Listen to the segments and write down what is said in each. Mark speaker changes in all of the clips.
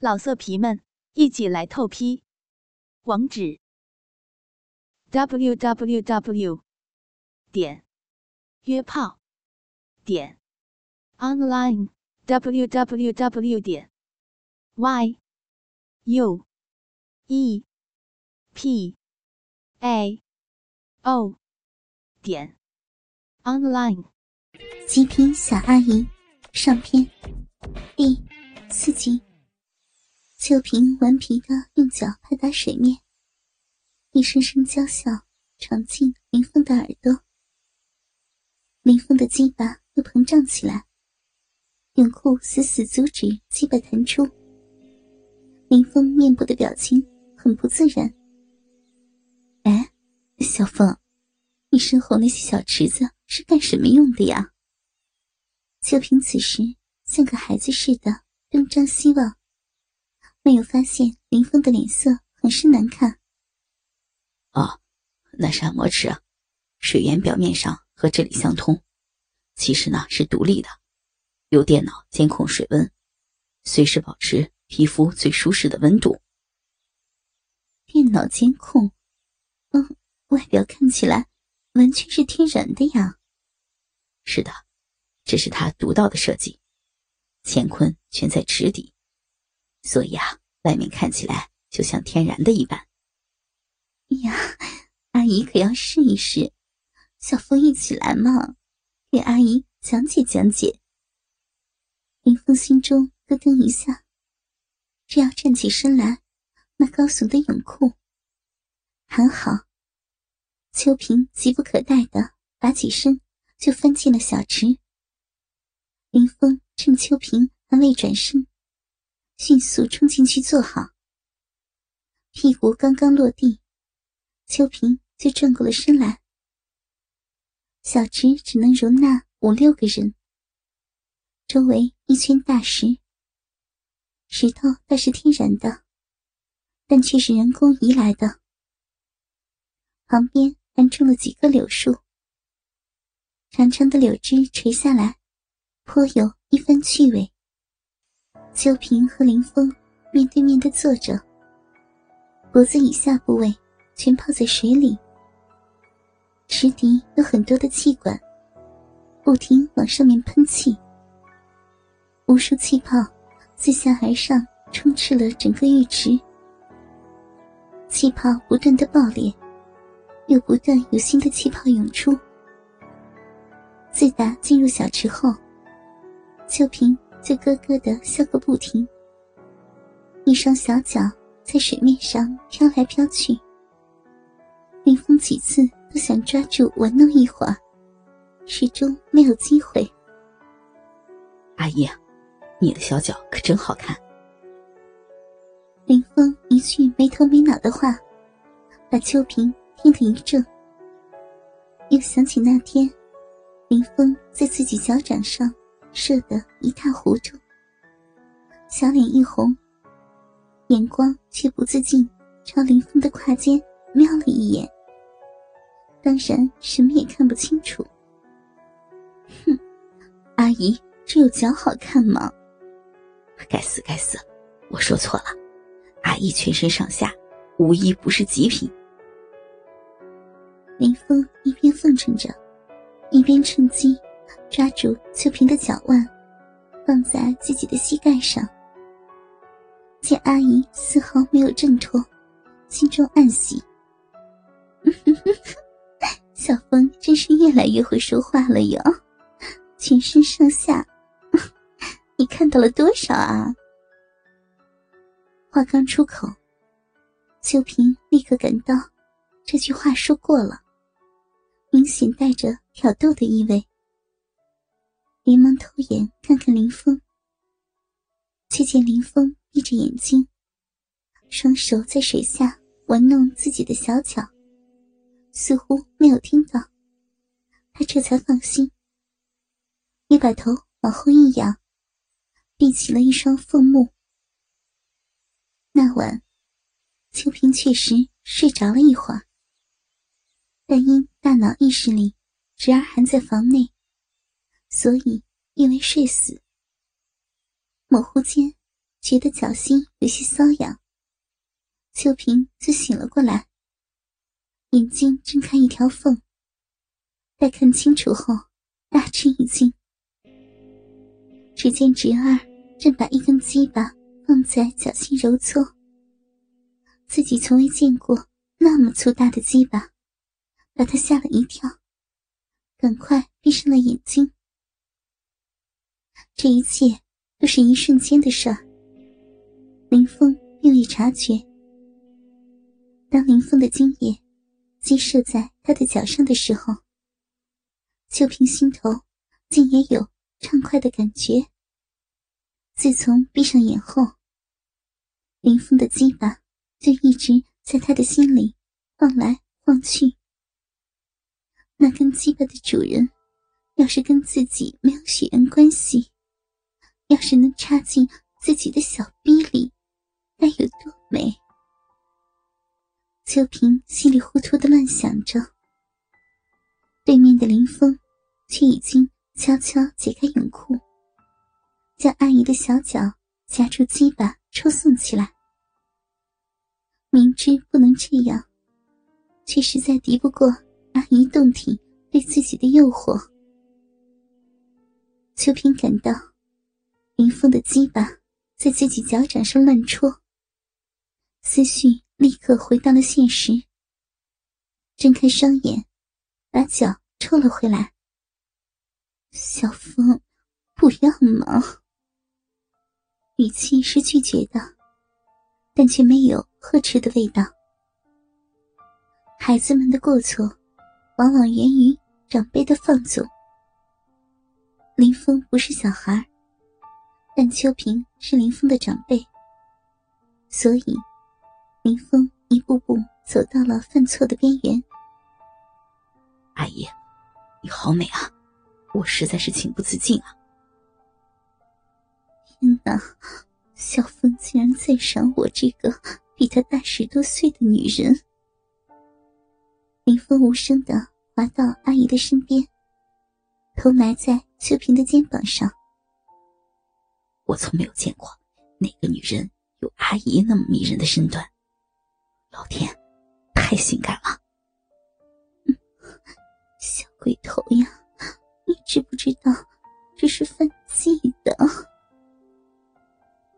Speaker 1: 老色皮们，一起来透批！网址：w w w 点约炮点 online w w w 点 y u e p a o 点 online。
Speaker 2: 极品小阿姨上篇第四集。秋萍顽皮的用脚拍打水面，一声声娇笑闯进林峰的耳朵。林峰的鸡巴又膨胀起来，泳裤死死阻止鸡巴弹出。林峰面部的表情很不自然。哎，小凤，你身后那些小池子是干什么用的呀？秋萍此时像个孩子似的东张西望。没有发现林峰的脸色很是难看。
Speaker 3: 哦，那是按摩池啊，水源表面上和这里相通，其实呢是独立的，有电脑监控水温，随时保持皮肤最舒适的温度。
Speaker 2: 电脑监控，嗯，外表看起来完全是天然的呀。
Speaker 3: 是的，这是他独到的设计，乾坤全在池底。所以啊，外面看起来就像天然的一般。
Speaker 2: 呀，阿姨可要试一试。小风一起来嘛，给阿姨讲解讲解。林峰心中咯噔一下，只要站起身来，那高耸的泳裤。还好，秋萍急不可待的拔起身就翻进了小池。林峰趁秋萍还未转身。迅速冲进去坐好，屁股刚刚落地，秋萍就转过了身来。小池只能容纳五六个人，周围一圈大石，石头倒是天然的，但却是人工移来的。旁边还种了几棵柳树，长长的柳枝垂下来，颇有一番趣味。秋萍和林峰面对面的坐着，脖子以下部位全泡在水里。池底有很多的气管，不停往上面喷气，无数气泡自下而上充斥了整个浴池。气泡不断的爆裂，又不断有新的气泡涌出。自打进入小池后，秋萍。就咯咯的笑个不停，一双小脚在水面上飘来飘去。林峰几次都想抓住玩弄一会儿，始终没有机会。
Speaker 3: 阿姨，你的小脚可真好看。
Speaker 2: 林峰一句没头没脑的话，把秋萍听得一怔。又想起那天，林峰在自己脚掌上。射得一塌糊涂，小脸一红，眼光却不自禁朝林峰的胯间瞄了一眼。当然什么也看不清楚。哼，阿姨只有脚好看吗？
Speaker 3: 该死该死，我说错了，阿姨全身上下无一不是极品。
Speaker 2: 林峰一边奉承着，一边趁机。抓住秋萍的脚腕，放在自己的膝盖上。见阿姨丝毫没有挣脱，心中暗喜。小峰真是越来越会说话了哟，全身上下，你看到了多少啊？话刚出口，秋萍立刻感到这句话说过了，明显带着挑逗的意味。连忙偷眼看看林峰，却见林峰闭着眼睛，双手在水下玩弄自己的小脚，似乎没有听到。他这才放心，也把头往后一仰，闭起了一双凤目。那晚，秋萍确实睡着了一会儿，但因大脑意识里侄儿还在房内。所以，因为睡死，模糊间觉得脚心有些瘙痒，秋萍就醒了过来，眼睛睁开一条缝。待看清楚后，大吃一惊。只见侄儿正把一根鸡巴放在脚心揉搓，自己从未见过那么粗大的鸡巴，把他吓了一跳，赶快闭上了眼睛。这一切都是一瞬间的事。林峰并未察觉。当林峰的精液击射在他的脚上的时候，秋萍心头竟也有畅快的感觉。自从闭上眼后，林峰的鸡巴就一直在他的心里晃来晃去。那根鸡巴的主人，要是跟自己没有血缘关系，要是能插进自己的小逼里。该有多美！秋萍稀里糊涂的乱想着，对面的林峰却已经悄悄解开泳裤，将阿姨的小脚夹住鸡巴抽送起来。明知不能这样，却实在敌不过阿姨动体对自己的诱惑。秋萍感到林峰的鸡巴在自己脚掌上乱戳。思绪立刻回到了现实。睁开双眼，把脚抽了回来。小峰，不要嘛！语气是拒绝的，但却没有呵斥的味道。孩子们的过错，往往源于长辈的放纵。林峰不是小孩，但秋萍是林峰的长辈，所以。林峰一步步走到了犯错的边缘。
Speaker 3: 阿姨，你好美啊，我实在是情不自禁啊！
Speaker 2: 天哪，小峰竟然赞赏我这个比他大十多岁的女人。林峰无声的滑到阿姨的身边，头埋在秋萍的肩膀上。
Speaker 3: 我从没有见过哪个女人有阿姨那么迷人的身段。老天，太性感了！
Speaker 2: 小鬼头呀，你知不知道这是犯忌的？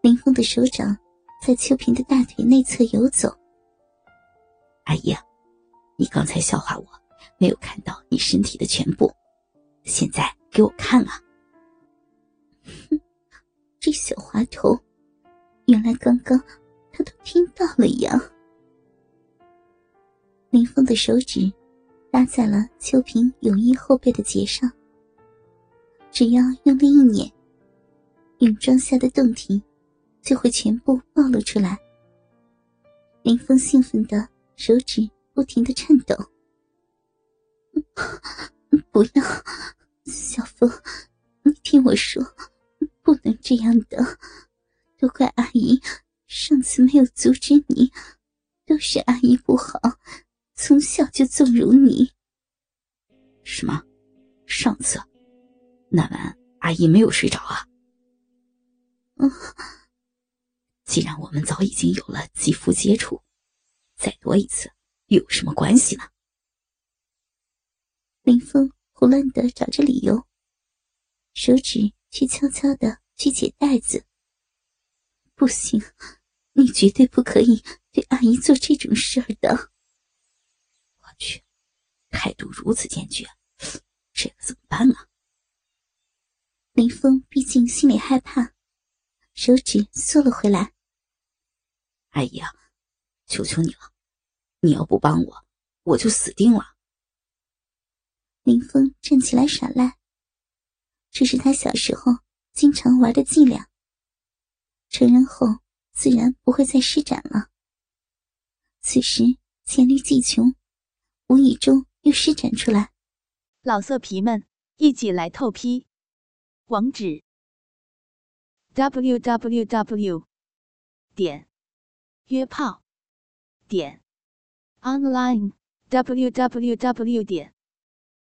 Speaker 2: 林峰的手掌在秋萍的大腿内侧游走。
Speaker 3: 阿姨，你刚才笑话我，没有看到你身体的全部，现在给我看啊！
Speaker 2: 哼，这小滑头，原来刚刚他都听到了呀！林峰的手指搭在了秋萍泳衣后背的结上，只要用力一捻，泳装下的洞体就会全部暴露出来。林峰兴奋的手指不停的颤抖。不要，小峰，你听我说，不能这样的，都怪阿姨，上次没有阻止你，都是阿姨不好。从小就纵容你。
Speaker 3: 什么？上次那晚阿姨没有睡着啊？
Speaker 2: 嗯。
Speaker 3: 既然我们早已经有了肌肤接触，再多一次又有什么关系呢？
Speaker 2: 林峰胡乱的找着理由，手指却悄悄的去解带子。不行，你绝对不可以对阿姨做这种事儿的。
Speaker 3: 我去，态度如此坚决，这可怎么办啊？
Speaker 2: 林峰毕竟心里害怕，手指缩了回来。
Speaker 3: 阿姨啊，求求你了，你要不帮我，我就死定了。
Speaker 2: 林峰站起来耍赖，这是他小时候经常玩的伎俩。成人后自然不会再施展了。此时黔驴技穷。无意中又施展出来，
Speaker 1: 老色皮们一起来透批，网址：w w w 点约炮点 online w w w 点